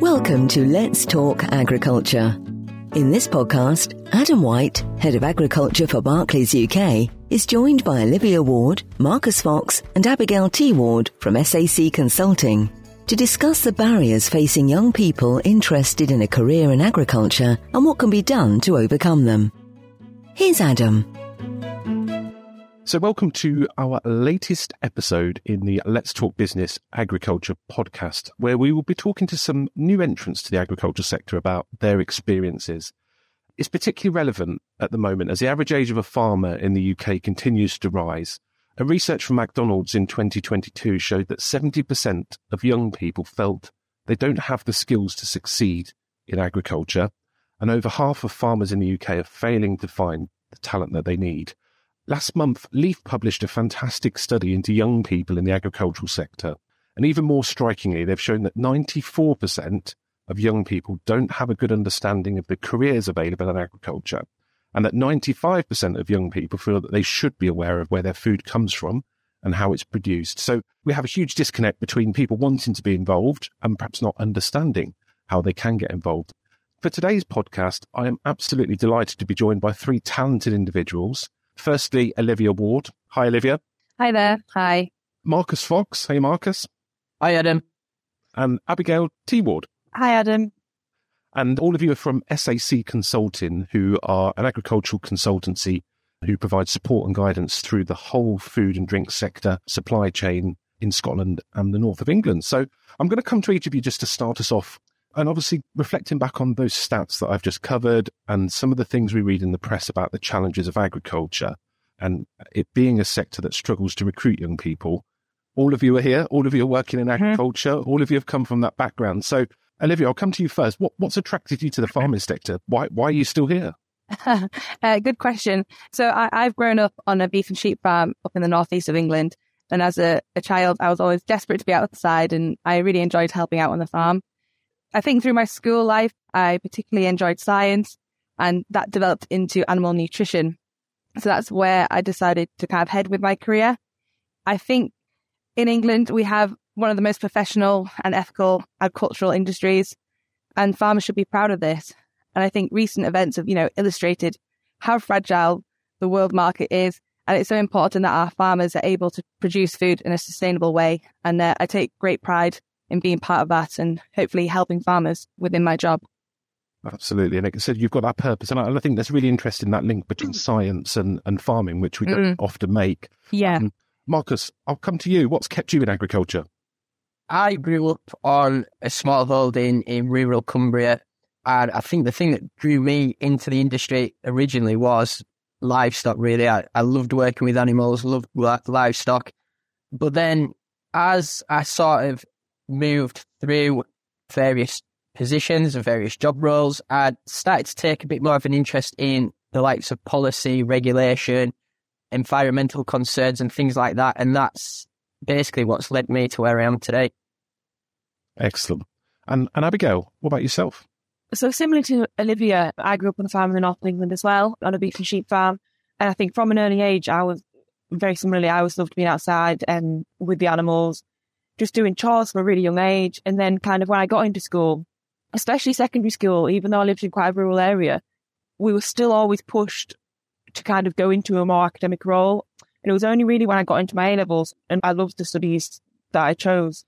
Welcome to Let's Talk Agriculture. In this podcast, Adam White, Head of Agriculture for Barclays UK, is joined by Olivia Ward, Marcus Fox, and Abigail Teward from SAC Consulting to discuss the barriers facing young people interested in a career in agriculture and what can be done to overcome them. Here's Adam. So, welcome to our latest episode in the Let's Talk Business Agriculture podcast, where we will be talking to some new entrants to the agriculture sector about their experiences. It's particularly relevant at the moment as the average age of a farmer in the UK continues to rise. A research from McDonald's in 2022 showed that 70% of young people felt they don't have the skills to succeed in agriculture, and over half of farmers in the UK are failing to find the talent that they need. Last month, Leaf published a fantastic study into young people in the agricultural sector. And even more strikingly, they've shown that 94% of young people don't have a good understanding of the careers available in agriculture. And that 95% of young people feel that they should be aware of where their food comes from and how it's produced. So we have a huge disconnect between people wanting to be involved and perhaps not understanding how they can get involved. For today's podcast, I am absolutely delighted to be joined by three talented individuals Firstly, Olivia Ward. Hi, Olivia. Hi there. Hi. Marcus Fox. Hey, Marcus. Hi, Adam. And Abigail Teward. Hi, Adam. And all of you are from SAC Consulting, who are an agricultural consultancy who provide support and guidance through the whole food and drink sector supply chain in Scotland and the north of England. So I'm going to come to each of you just to start us off and obviously reflecting back on those stats that I've just covered and some of the things we read in the press about the challenges of agriculture and it being a sector that struggles to recruit young people. All of you are here. All of you are working in mm-hmm. agriculture. Mm-hmm. All of you have come from that background. So, Olivia, I'll come to you first. What, what's attracted you to the farming sector? Why, why are you still here? uh, good question. So I, have grown up on a beef and sheep farm up in the northeast of England. And as a, a child, I was always desperate to be outside and I really enjoyed helping out on the farm. I think through my school life, I particularly enjoyed science and that developed into animal nutrition. So that's where I decided to kind of head with my career. I think in England, we have one of the most professional and ethical agricultural industries and farmers should be proud of this. And I think recent events have, you know, illustrated how fragile the world market is. And it's so important that our farmers are able to produce food in a sustainable way. And uh, I take great pride in being part of that and hopefully helping farmers within my job. Absolutely. And like I said, you've got that purpose. And I, think that's really interesting, that link between mm. science and, and farming, which we don't mm. often make. Yeah. Um, Marcus, I'll come to you. What's kept you in agriculture? I grew up on a small holding in rural Cumbria. And I think the thing that drew me into the industry originally was livestock, really. I, I loved working with animals, loved livestock. But then as I sort of moved through various positions and various job roles, I started to take a bit more of an interest in the likes of policy, regulation, environmental concerns, and things like that. And that's basically what's led me to where I am today. Excellent. And, and Abigail, what about yourself? So similar to Olivia, I grew up on a farm in the north of England as well, on a beef and sheep farm. And I think from an early age, I was very similarly, I always loved being outside and with the animals, just doing chores from a really young age. And then kind of when I got into school, especially secondary school, even though I lived in quite a rural area, we were still always pushed to kind of go into a more academic role. And it was only really when I got into my A levels and I loved the studies that I chose,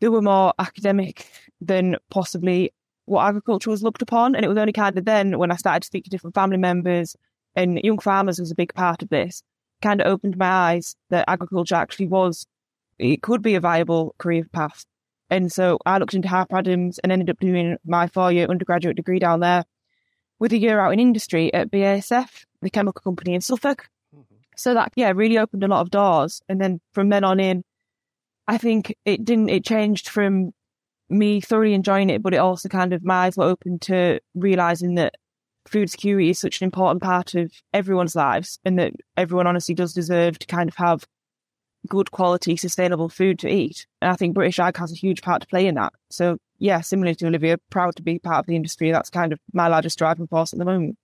they were more academic than possibly what agriculture was looked upon. And it was only kind of then when I started to speak to different family members and young farmers was a big part of this, kind of opened my eyes that agriculture actually was it could be a viable career path. And so I looked into Harper Adams and ended up doing my four year undergraduate degree down there with a year out in industry at BASF, the chemical company in Suffolk. Mm-hmm. So that, yeah, really opened a lot of doors. And then from then on in, I think it didn't, it changed from me thoroughly enjoying it, but it also kind of, my eyes were open to realizing that food security is such an important part of everyone's lives and that everyone honestly does deserve to kind of have good quality, sustainable food to eat. And I think British Ag has a huge part to play in that. So yeah, similar to Olivia, proud to be part of the industry. That's kind of my largest driving force at the moment.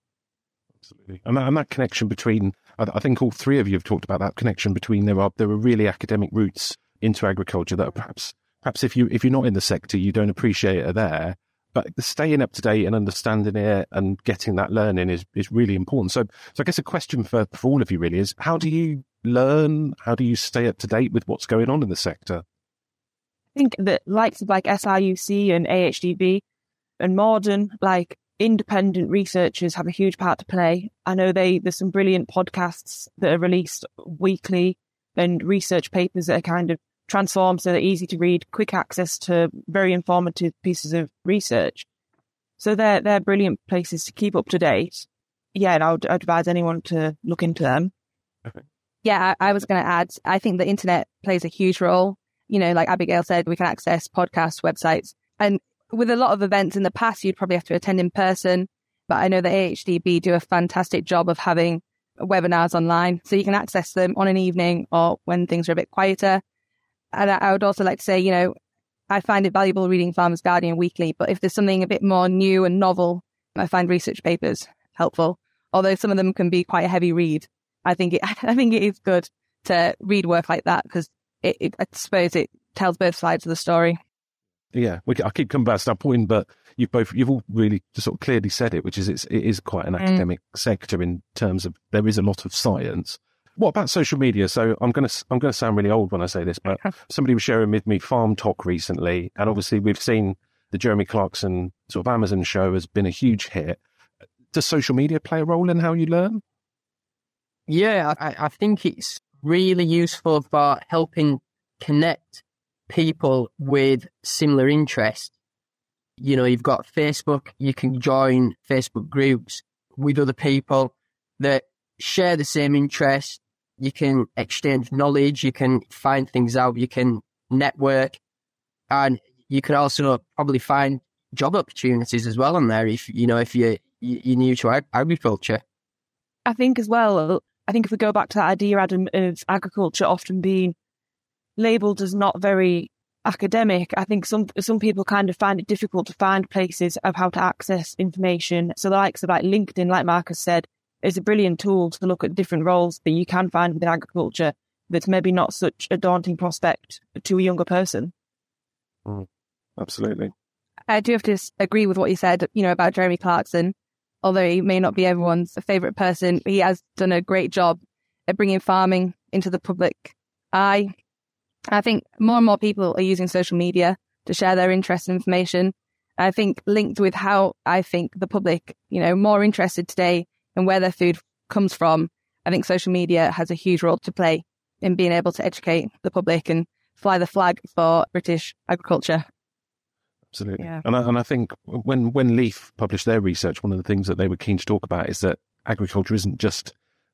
Absolutely. And that, and that connection between, I think all three of you have talked about that connection between there are, there are really academic roots into agriculture that are perhaps perhaps if you if you're not in the sector, you don't appreciate it there. But staying up to date and understanding it and getting that learning is, is really important. So, so I guess a question for, for all of you really is how do you learn? How do you stay up to date with what's going on in the sector? I think that likes of like SRUC and AHDB and Moredun, like independent researchers have a huge part to play. I know they there's some brilliant podcasts that are released weekly and research papers that are kind of transformed so they're easy to read, quick access to very informative pieces of research. So they're they're brilliant places to keep up to date. Yeah, and I would advise anyone to look into them. Okay. Yeah, I, I was going to add. I think the internet plays a huge role. You know, like Abigail said, we can access podcasts, websites, and with a lot of events in the past, you'd probably have to attend in person. But I know the AHDB do a fantastic job of having webinars online, so you can access them on an evening or when things are a bit quieter. And I would also like to say, you know, I find it valuable reading Farmers Guardian weekly, but if there's something a bit more new and novel, I find research papers helpful. Although some of them can be quite a heavy read, I think it, I think it is good to read work like that because it, it, I suppose it tells both sides of the story. Yeah, we, I keep coming back to that point, but you've both you've all really sort of clearly said it, which is it's, it is quite an mm. academic sector in terms of there is a lot of science, what about social media? So I'm going to I'm going to sound really old when I say this, but somebody was sharing with me Farm Talk recently, and obviously we've seen the Jeremy Clarkson sort of Amazon show has been a huge hit. Does social media play a role in how you learn? Yeah, I, I think it's really useful for helping connect people with similar interests. You know, you've got Facebook, you can join Facebook groups with other people that share the same interests, you can exchange knowledge, you can find things out, you can network, and you can also probably find job opportunities as well on there if you know if you're you're new to agriculture. I think as well. I think if we go back to that idea, Adam, of agriculture often being labelled as not very academic, I think some some people kind of find it difficult to find places of how to access information. So the likes of like LinkedIn, like Marcus said, is a brilliant tool to look at different roles that you can find within agriculture that's maybe not such a daunting prospect to a younger person. Mm, absolutely. I do have to agree with what you said, you know, about Jeremy Clarkson. Although he may not be everyone's favorite person, he has done a great job at bringing farming into the public eye. I think more and more people are using social media to share their interest and information. I think linked with how I think the public, you know, more interested today in where their food comes from, I think social media has a huge role to play in being able to educate the public and fly the flag for British agriculture. Absolutely. Yeah. And, I, and I think when, when Leaf published their research, one of the things that they were keen to talk about is that agriculture isn't just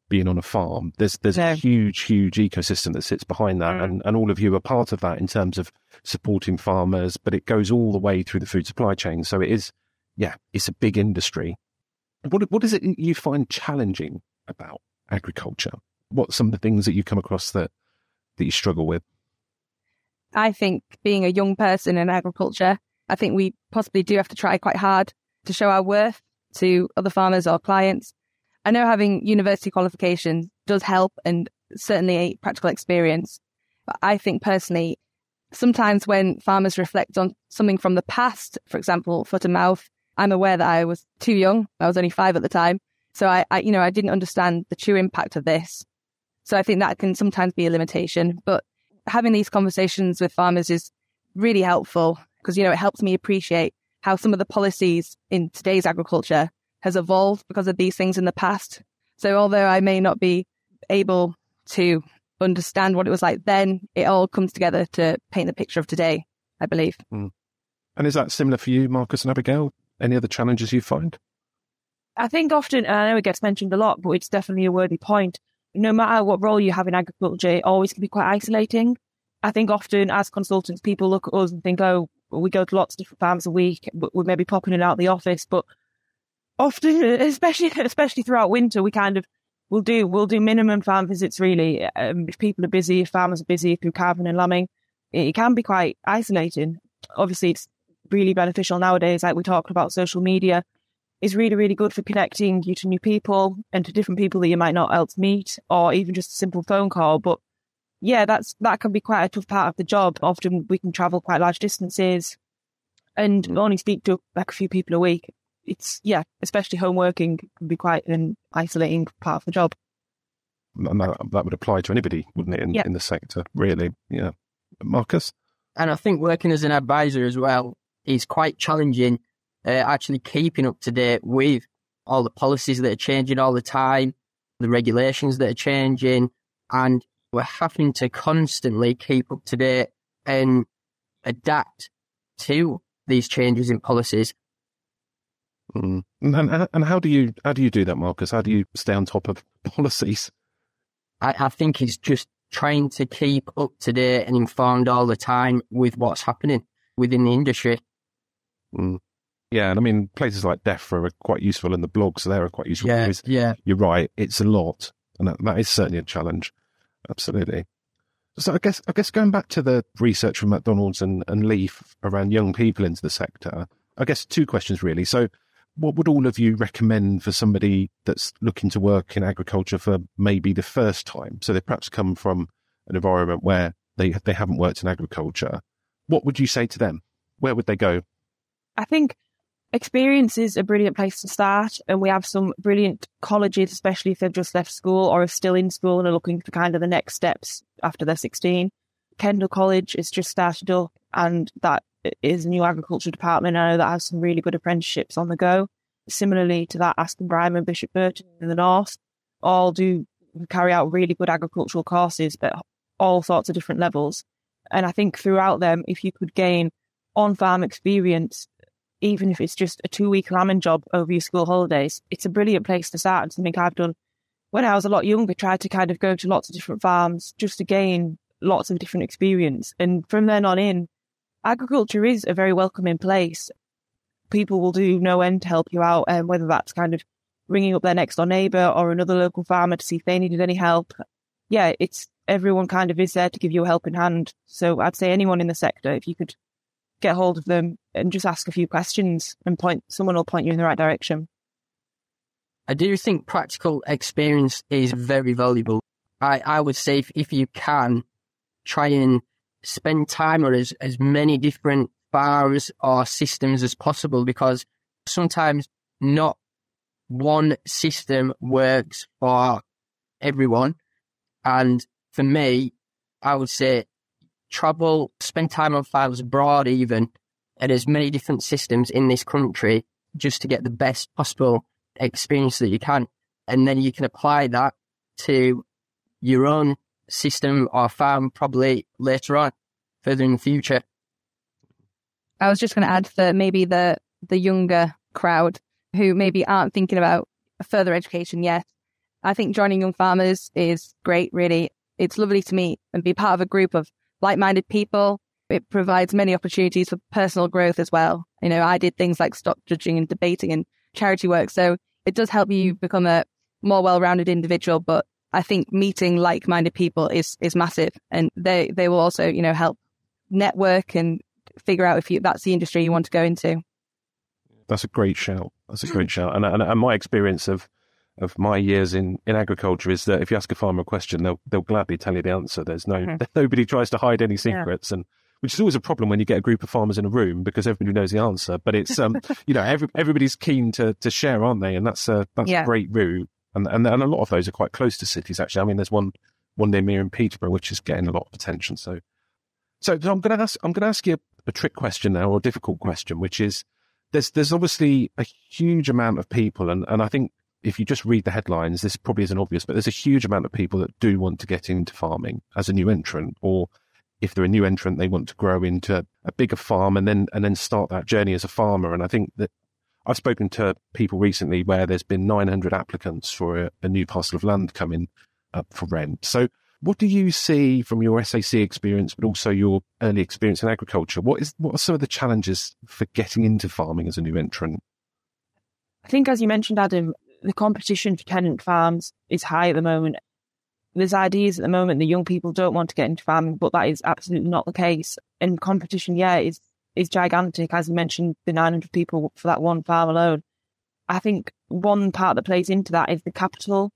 being on a farm. There's there's no. a huge, huge ecosystem that sits behind that, mm. and, and all of you are part of that in terms of supporting farmers. But it goes all the way through the food supply chain, so it is, yeah, it's a big industry, what what is it you find challenging about agriculture? What some of the things that you come across that that you struggle with? I think being a young person in agriculture, I think we possibly do have to try quite hard to show our worth to other farmers or clients. I know having university qualifications does help and certainly a practical experience. But I think personally, sometimes when farmers reflect on something from the past, for example, foot and mouth, I'm aware that I was too young. I was only five at the time. So I, I, you know, I didn't understand the true impact of this. So I think that can sometimes be a limitation, but having these conversations with farmers is really helpful because, you know, it helps me appreciate how some of the policies in today's agriculture has evolved because of these things in the past. So although I may not be able to understand what it was like then, it all comes together to paint the picture of today, I believe. Mm. And is that similar for you, Marcus and Abigail? Any other challenges you find? I think often, I know it gets mentioned a lot, but it's definitely a worthy point. No matter what role you have in agriculture, it always can be quite isolating. I think often as consultants, people look at us and think, oh, we go to lots of different farms a week. We're maybe popping in out of the office, but often, especially especially throughout winter, we kind of we'll do we'll do minimum farm visits. Really, um, if people are busy, if farmers are busy through calving and lambing, it, it can be quite isolating. Obviously, it's really beneficial nowadays, like we talked about social media, is really, really good for connecting you to new people and to different people that you might not else meet, or even just a simple phone call. But yeah, that's that can be quite a tough part of the job. Often we can travel quite large distances and Mm. only speak to like a few people a week. It's yeah, especially home working can be quite an isolating part of the job. And that, that would apply to anybody, wouldn't it, in, Yeah. in the sector, really? Yeah. Marcus? And I think working as an advisor as well is quite challenging, uh, actually keeping up to date with all the policies that are changing all the time, the regulations that are changing, and we're having to constantly keep up to date and adapt to these changes in policies. Mm. And, and, and how do you how do you do that, Marcus? How do you stay on top of policies? I, I think it's just trying to keep up to date and informed all the time with what's happening within the industry. Mm. Yeah, and I mean places like DEFRA are quite useful, and the blogs there are quite useful. Yeah, yeah. you're right; it's a lot, and that, that is certainly a challenge. Absolutely. So I guess I guess going back to the research from McDonald's and, and Leaf around young people into the sector, I guess two questions really. So, what would all of you recommend for somebody that's looking to work in agriculture for maybe the first time? So they perhaps come from an environment where they they haven't worked in agriculture. What would you say to them? Where would they go? I think experience is a brilliant place to start, and we have some brilliant colleges, especially if they've just left school or are still in school and are looking for kind of the next steps after they're 16. Kendal College is just started up, and that is a new agriculture department. I know that has some really good apprenticeships on the go. Similarly to that, Askham Bryan and Bishop Burton in the north all do carry out really good agricultural courses at all sorts of different levels. And I think throughout them, if you could gain on farm experience, even if it's just a two week lambing job over your school holidays, it's a brilliant place to start and something I've done when I was a lot younger, tried to kind of go to lots of different farms just to gain lots of different experience. And from then on in, agriculture is a very welcoming place. People will do no end to help you out, and whether that's kind of ringing up their next door neighbour or another local farmer to see if they needed any help. Yeah, it's everyone kind of is there to give you a helping hand. So I'd say anyone in the sector, if you could get hold of them and just ask a few questions and point, someone will point you in the right direction. I do think practical experience is very valuable. I, I would say if, if you can, try and spend time on as, as many different farms or systems as possible because sometimes not one system works for everyone. And for me, I would say travel, spend time on farms abroad even, and as many different systems in this country just to get the best possible experience that you can. And then you can apply that to your own system or farm probably later on, further in the future. I was just going to add that maybe the the younger crowd who maybe aren't thinking about further education yet. I think joining young farmers is great. Really, it's lovely to meet and be part of a group of like-minded people. It provides many opportunities for personal growth as well. You know, I did things like stock judging and debating and charity work, so it does help you mm. become a more well-rounded individual. But I think meeting like-minded people is is massive, and they they will also you know help network and figure out if you, that's the industry you want to go into. That's a great shout. That's a great shout. And, and, and my experience of of my years in, in agriculture is that if you ask a farmer a question, they'll they'll gladly tell you the answer. There's no Mhm. nobody tries to hide any secrets, and which is always a problem when you get a group of farmers in a room because everybody knows the answer. But it's um you know every, everybody's keen to to share, aren't they? And that's a that's Yeah. a great route. And, and and a lot of those are quite close to cities. Actually, I mean, there's one one near me in Peterborough which is getting a lot of attention. So so, so I'm going to ask I'm going to ask you a, a trick question now, or a difficult question, which is there's there's obviously a huge amount of people, and, and I think if you just read the headlines, this probably isn't obvious, but there's a huge amount of people that do want to get into farming as a new entrant, or if they're a new entrant, they want to grow into a bigger farm and then and then start that journey as a farmer. And I think that I've spoken to people recently where there's been 900 applicants for a, a new parcel of land coming up for rent. So what do you see from your SAC experience, but also your early experience in agriculture? What is what are some of the challenges for getting into farming as a new entrant? I think, as you mentioned, Adam, the competition for tenant farms is high at the moment. There's ideas at the moment that young people don't want to get into farming, but that is absolutely not the case. And competition, yeah, is is gigantic. As you mentioned, the 900 people for that one farm alone. I think one part that plays into that is the capital.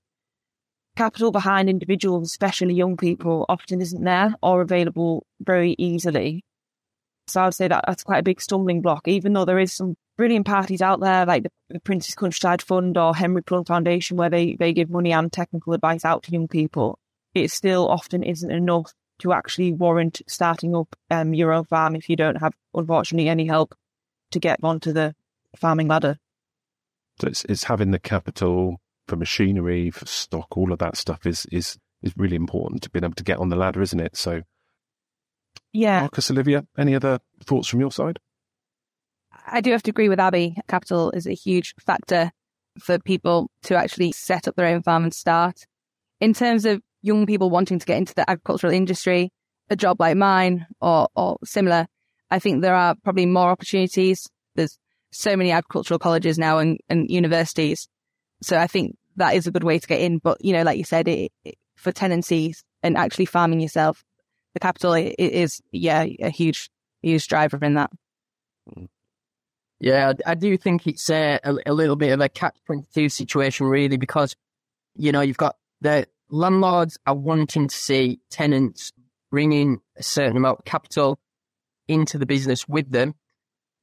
capital behind individuals, especially young people, often isn't there or available very easily. So I would say that that's quite a big stumbling block, even though there is some brilliant parties out there like the, the Prince's Countryside Fund or Henry Plumb Foundation where they, they give money and technical advice out to young people. It still often isn't enough to actually warrant starting up um, your own farm if you don't have, unfortunately, any help to get onto the farming ladder. So it's, it's having the capital for machinery, for stock, all of that stuff is is is really important to being able to get on the ladder, isn't it? So, yeah, Marcus, Olivia, any other thoughts from your side? I do have to agree with Abby. Capital is a huge factor for people to actually set up their own farm and start. In terms of young people wanting to get into the agricultural industry, a job like mine or, or similar, I think there are probably more opportunities. There's so many agricultural colleges now and, and universities. So I think that is a good way to get in. But, you know, like you said, it, it, for tenancies and actually farming yourself, the capital is, yeah, a huge, huge driver in that. Mm. Yeah, I do think it's a, a, little bit of a catch 22 situation, really, because, you know, you've got the landlords are wanting to see tenants bringing a certain amount of capital into the business with them.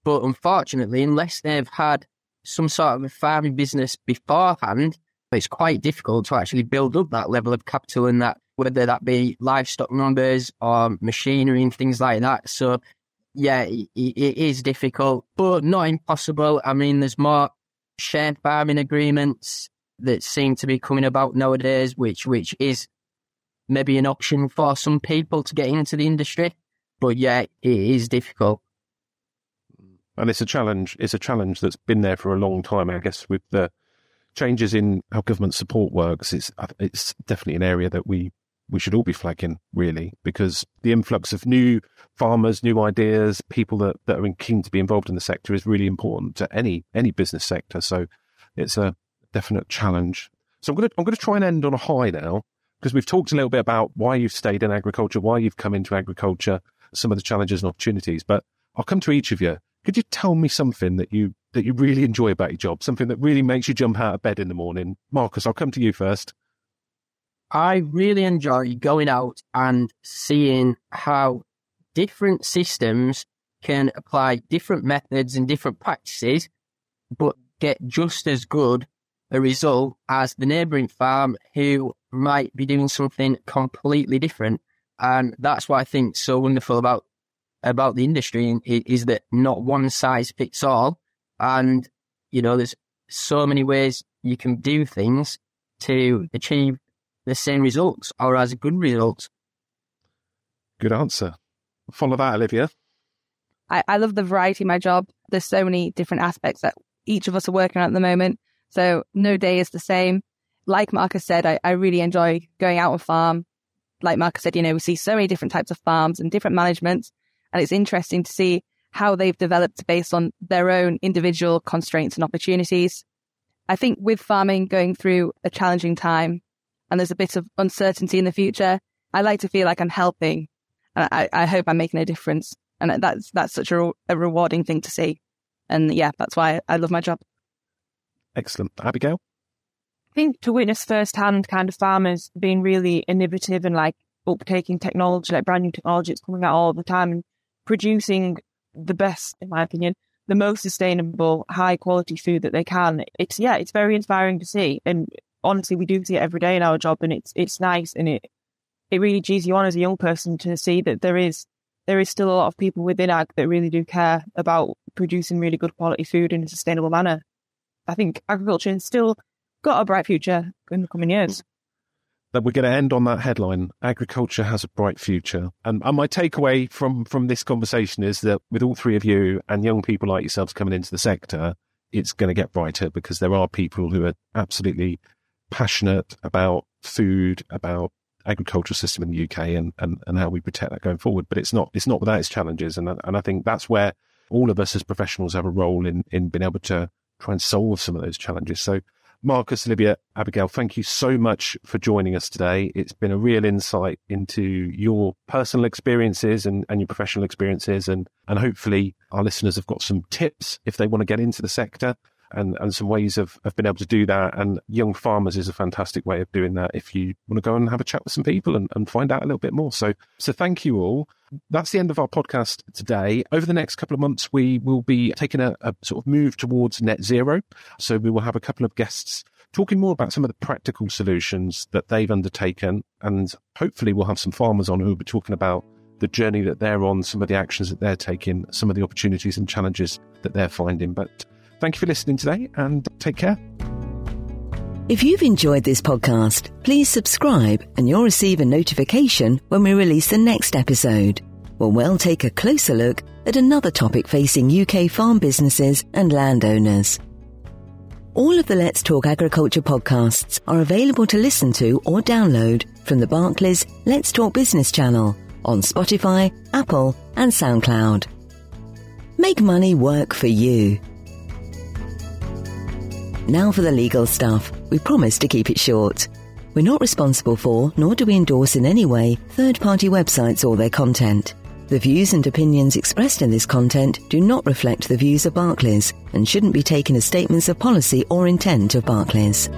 But unfortunately, unless they've had some sort of a farming business beforehand, it's quite difficult to actually build up that level of capital and that, whether that be livestock numbers or machinery and things like that. So, yeah, it, it is difficult, but not impossible. I mean, there's more shared farming agreements that seem to be coming about nowadays, which which is maybe an option for some people to get into the industry. But yeah, it is difficult and it's a challenge. It's a challenge that's been there for a long time. I guess with the changes in how government support works, it's it's definitely an area that we we should all be flagging really because the influx of new farmers, new ideas, people that, that are keen to be involved in the sector is really important to any any business sector. So it's a definite challenge. So I'm going to I'm to try and end on a high now because we've talked a little bit about why you've stayed in agriculture, why you've come into agriculture, some of the challenges and opportunities. But I'll come to each of you could you tell me something that you that you really enjoy about your job? Something that really makes you jump out of bed in the morning? Marcus, I'll come to you first. I really enjoy going out and seeing how different systems can apply different methods and different practices, but get just as good a result as the neighbouring farm who might be doing something completely different. And that's what I think so wonderful about about the industry is that not one size fits all. And, you know, there's so many ways you can do things to achieve the same results or as good results. Good answer. Follow that, Olivia. I, I love the variety of my job. There's so many different aspects that each of us are working on at the moment. So no day is the same. Like Marcus said, I, I really enjoy going out on farm. Like Marcus said, you know, we see so many different types of farms and different managements. And it's interesting to see how they've developed based on their own individual constraints and opportunities. I think with farming going through a challenging time and there's a bit of uncertainty in the future, I like to feel like I'm helping and I, I hope I'm making a difference. And that's, that's such a, a rewarding thing to see. And yeah, that's why I love my job. Excellent. Abigail? I think to witness firsthand kind of farmers being really innovative and like uptaking technology, like brand new technology that's coming out all the time and producing the best, in my opinion, the most sustainable, high quality food that they can. It's yeah, it's very inspiring to see. And honestly, we do see it every day in our job, and it's it's nice and it it really cheers you on as a young person to see that there is there is still a lot of people within ag that really do care about producing really good quality food in a sustainable manner. I think agriculture has still got a bright future in the coming years that we're going to end on that headline agriculture has a bright future and, and my takeaway from from this conversation is that with all three of you and young people like yourselves coming into the sector it's going to get brighter because there are people who are absolutely passionate about food about agricultural system in the UK and, and, and how we protect that going forward but it's not it's not without its challenges and and I think that's where all of us as professionals have a role in in being able to try and solve some of those challenges so Marcus, Olivia, Abigail, thank you so much for joining us today. It's been a real insight into your personal experiences and, and your professional experiences. And, and hopefully our listeners have got some tips if they want to get into the sector. And, and some ways of, of being able to do that. And young farmers is a fantastic way of doing that if you want to go and have a chat with some people and, and find out a little bit more. So, so thank you all. That's the end of our podcast today. Over the next couple of months, we will be taking a, a sort of move towards net zero. So we will have a couple of guests talking more about some of the practical solutions that they've undertaken. And hopefully we'll have some farmers on who will be talking about the journey that they're on, some of the actions that they're taking, some of the opportunities and challenges that they're finding. But thank you for listening today and take care. If you've enjoyed this podcast, please subscribe and you'll receive a notification when we release the next episode, where we'll take a closer look at another topic facing UK farm businesses and landowners. All of the Let's Talk Agriculture podcasts are available to listen to or download from the Barclays Let's Talk Business channel on Spotify, Apple, and SoundCloud. Make money work for you. Now for the legal stuff. We promise to keep it short. We're not responsible for, nor do we endorse in any way, third party websites or their content. The views and opinions expressed in this content do not reflect the views of Barclays and shouldn't be taken as statements of policy or intent of Barclays.